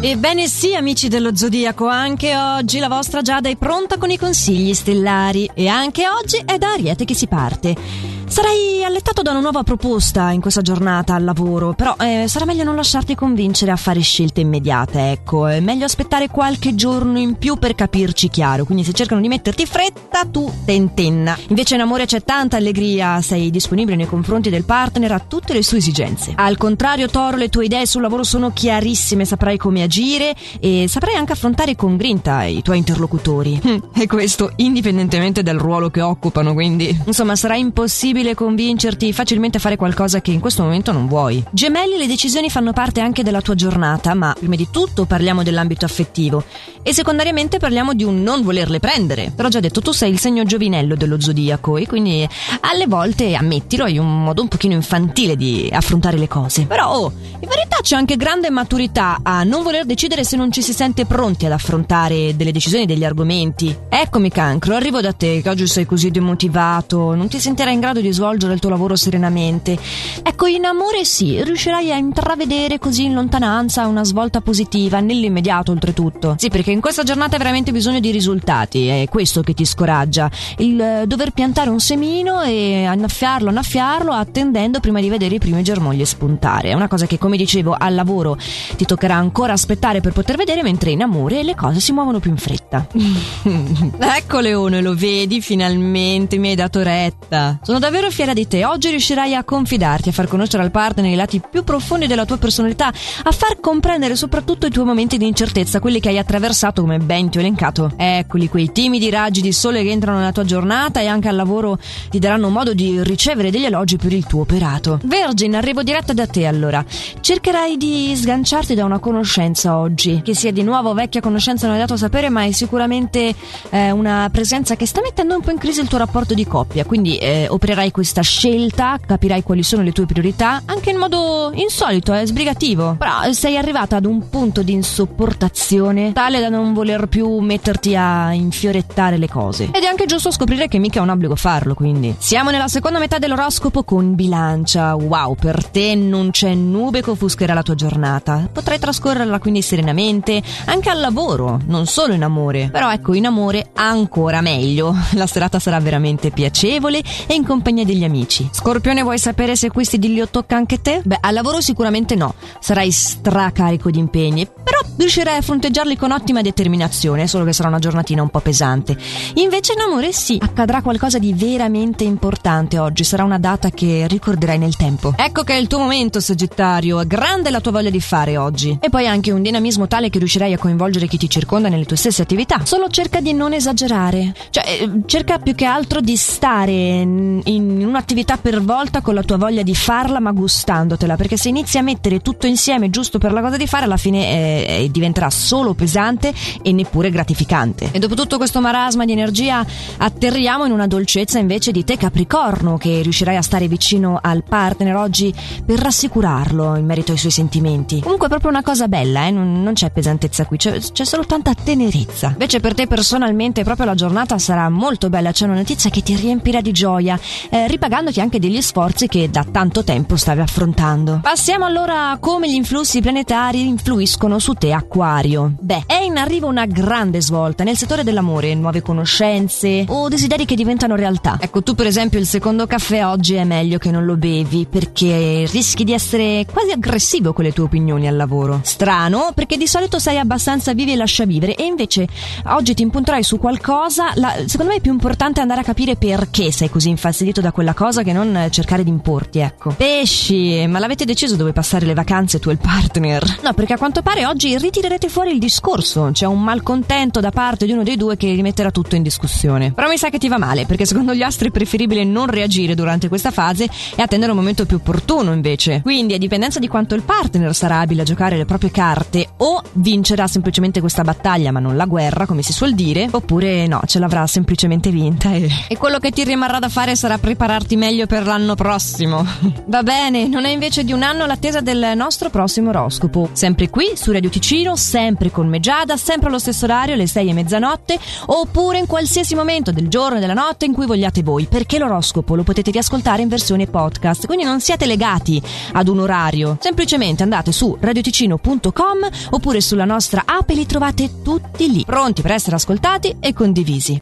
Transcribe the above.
Ebbene sì, amici dello Zodiaco, anche oggi la vostra Giada è pronta con i consigli stellari e anche oggi è da Ariete che si parte. Sarai allettato da una nuova proposta in questa giornata al lavoro, però eh, sarà meglio non lasciarti convincere a fare scelte immediate, ecco, è meglio aspettare qualche giorno in più per capirci chiaro, quindi se cercano di metterti fretta tu tentenna. Invece in amore c'è tanta allegria, sei disponibile nei confronti del partner a tutte le sue esigenze. Al contrario Toro, le tue idee sul lavoro sono chiarissime, saprai come agire e saprai anche affrontare con grinta i tuoi interlocutori. e questo indipendentemente dal ruolo che occupano, quindi insomma sarà impossibile possibile convincerti facilmente a fare qualcosa che in questo momento non vuoi. Gemelli, le decisioni fanno parte anche della tua giornata, ma prima di tutto parliamo dell'ambito affettivo e secondariamente parliamo di un non volerle prendere. Però già detto, tu sei il segno giovinello dello zodiaco e quindi alle volte, ammettilo, hai un modo un pochino infantile di affrontare le cose. Però, oh, in verità c'è anche grande maturità a non voler decidere se non ci si sente pronti ad affrontare delle decisioni, degli argomenti. Eccomi cancro, arrivo da te che oggi sei così demotivato, non ti sentirai in grado di svolgere il tuo lavoro serenamente. Ecco, in amore sì, riuscirai a intravedere così in lontananza una svolta positiva, nell'immediato oltretutto. Sì, perché in questa giornata hai veramente bisogno di risultati, è questo che ti scoraggia. Il eh, dover piantare un semino e annaffiarlo, annaffiarlo, attendendo prima di vedere i primi germogli spuntare. È una cosa che, come dicevo, al lavoro ti toccherà ancora aspettare per poter vedere, mentre in amore le cose si muovono più in fretta. ecco Leone, lo vedi, finalmente mi hai dato retta. Sono davvero davvero fiera di te. Oggi riuscirai a confidarti, a far conoscere al partner i lati più profondi della tua personalità, a far comprendere soprattutto i tuoi momenti di incertezza, quelli che hai attraversato come ben ti ho elencato. Eccoli, quei timidi raggi di sole che entrano nella tua giornata e anche al lavoro ti daranno modo di ricevere degli elogi per il tuo operato. Virgin, arrivo diretta da te allora. Cercherai di sganciarti da una conoscenza oggi, che sia di nuovo vecchia conoscenza non è dato sapere, ma è sicuramente eh, una presenza che sta mettendo un po' in crisi il tuo rapporto di coppia, quindi eh, opererai questa scelta, capirai quali sono le tue priorità, anche in modo insolito, eh, sbrigativo. Però sei arrivata ad un punto di insopportazione tale da non voler più metterti a infiorettare le cose. Ed è anche giusto scoprire che mica è un obbligo farlo, quindi. Siamo nella seconda metà dell'oroscopo con bilancia. Wow, per te non c'è nube che offuscherà la tua giornata. Potrai trascorrerla quindi serenamente, anche al lavoro, non solo in amore. Però ecco, in amore ancora meglio. La serata sarà veramente piacevole e in compagnia degli amici. Scorpione, vuoi sapere se questi dilli tocca anche te? Beh, al lavoro sicuramente no. Sarai stracarico di impegni, però riuscirai a fronteggiarli con ottima determinazione, solo che sarà una giornatina un po' pesante. Invece in amore sì, accadrà qualcosa di veramente importante oggi, sarà una data che ricorderai nel tempo. Ecco che è il tuo momento, Sagittario, grande la tua voglia di fare oggi. E poi anche un dinamismo tale che riuscirai a coinvolgere chi ti circonda nelle tue stesse attività. Solo cerca di non esagerare, cioè eh, cerca più che altro di stare in, in un'attività per volta con la tua voglia di farla ma gustandotela, perché se inizi a mettere tutto insieme giusto per la cosa di fare, alla fine eh, eh, diventerà solo pesante e neppure gratificante. E dopo tutto questo marasma di energia atterriamo in una dolcezza invece di te Capricorno, che riuscirai a stare vicino al partner oggi per rassicurarlo in merito ai suoi sentimenti. Comunque è proprio una cosa bella, eh? non, non, c'è pesantezza qui, c'è, c'è solo tanta tenerezza. Invece per te personalmente proprio la giornata sarà molto bella, c'è una notizia che ti riempirà di gioia. Eh, ripagandoti anche degli sforzi che da tanto tempo stavi affrontando. Passiamo allora a come gli influssi planetari influiscono su te Acquario. Beh, è in arrivo una grande svolta nel settore dell'amore, nuove conoscenze o desideri che diventano realtà. Ecco, tu per esempio il secondo caffè oggi è meglio che non lo bevi perché rischi di essere quasi aggressivo con le tue opinioni al lavoro. Strano, perché di solito sei abbastanza vivi e lascia vivere e invece oggi ti impunterai su qualcosa, la, secondo me è più importante andare a capire perché sei così infastidito da quella cosa che non cercare di importi, ecco. Pesci, ma l'avete deciso dove passare le vacanze tu e il partner? No, perché a quanto pare oggi ritirerete fuori il discorso. C'è un malcontento da parte di uno dei due che rimetterà tutto in discussione. Però mi sa che ti va male, perché secondo gli astri è preferibile non reagire durante questa fase e attendere un momento più opportuno invece. Quindi, a dipendenza di quanto il partner sarà abile a giocare le proprie carte, o vincerà semplicemente questa battaglia ma non la guerra, come si suol dire, oppure no, ce l'avrà semplicemente vinta e, e quello che ti rimarrà da fare sarà prepararti meglio per l'anno prossimo. Va bene, non è invece di un anno l'attesa del nostro prossimo oroscopo. Sempre qui, su Radio Ticino, sempre con Meggiada, sempre allo stesso orario, alle 6 e mezzanotte, oppure in qualsiasi momento del giorno e della notte in cui vogliate voi, perché l'oroscopo lo potete riascoltare in versione podcast, quindi non siete legati ad un orario. Semplicemente andate su radioticino.com oppure sulla nostra app e li trovate tutti lì, pronti per essere ascoltati e condivisi.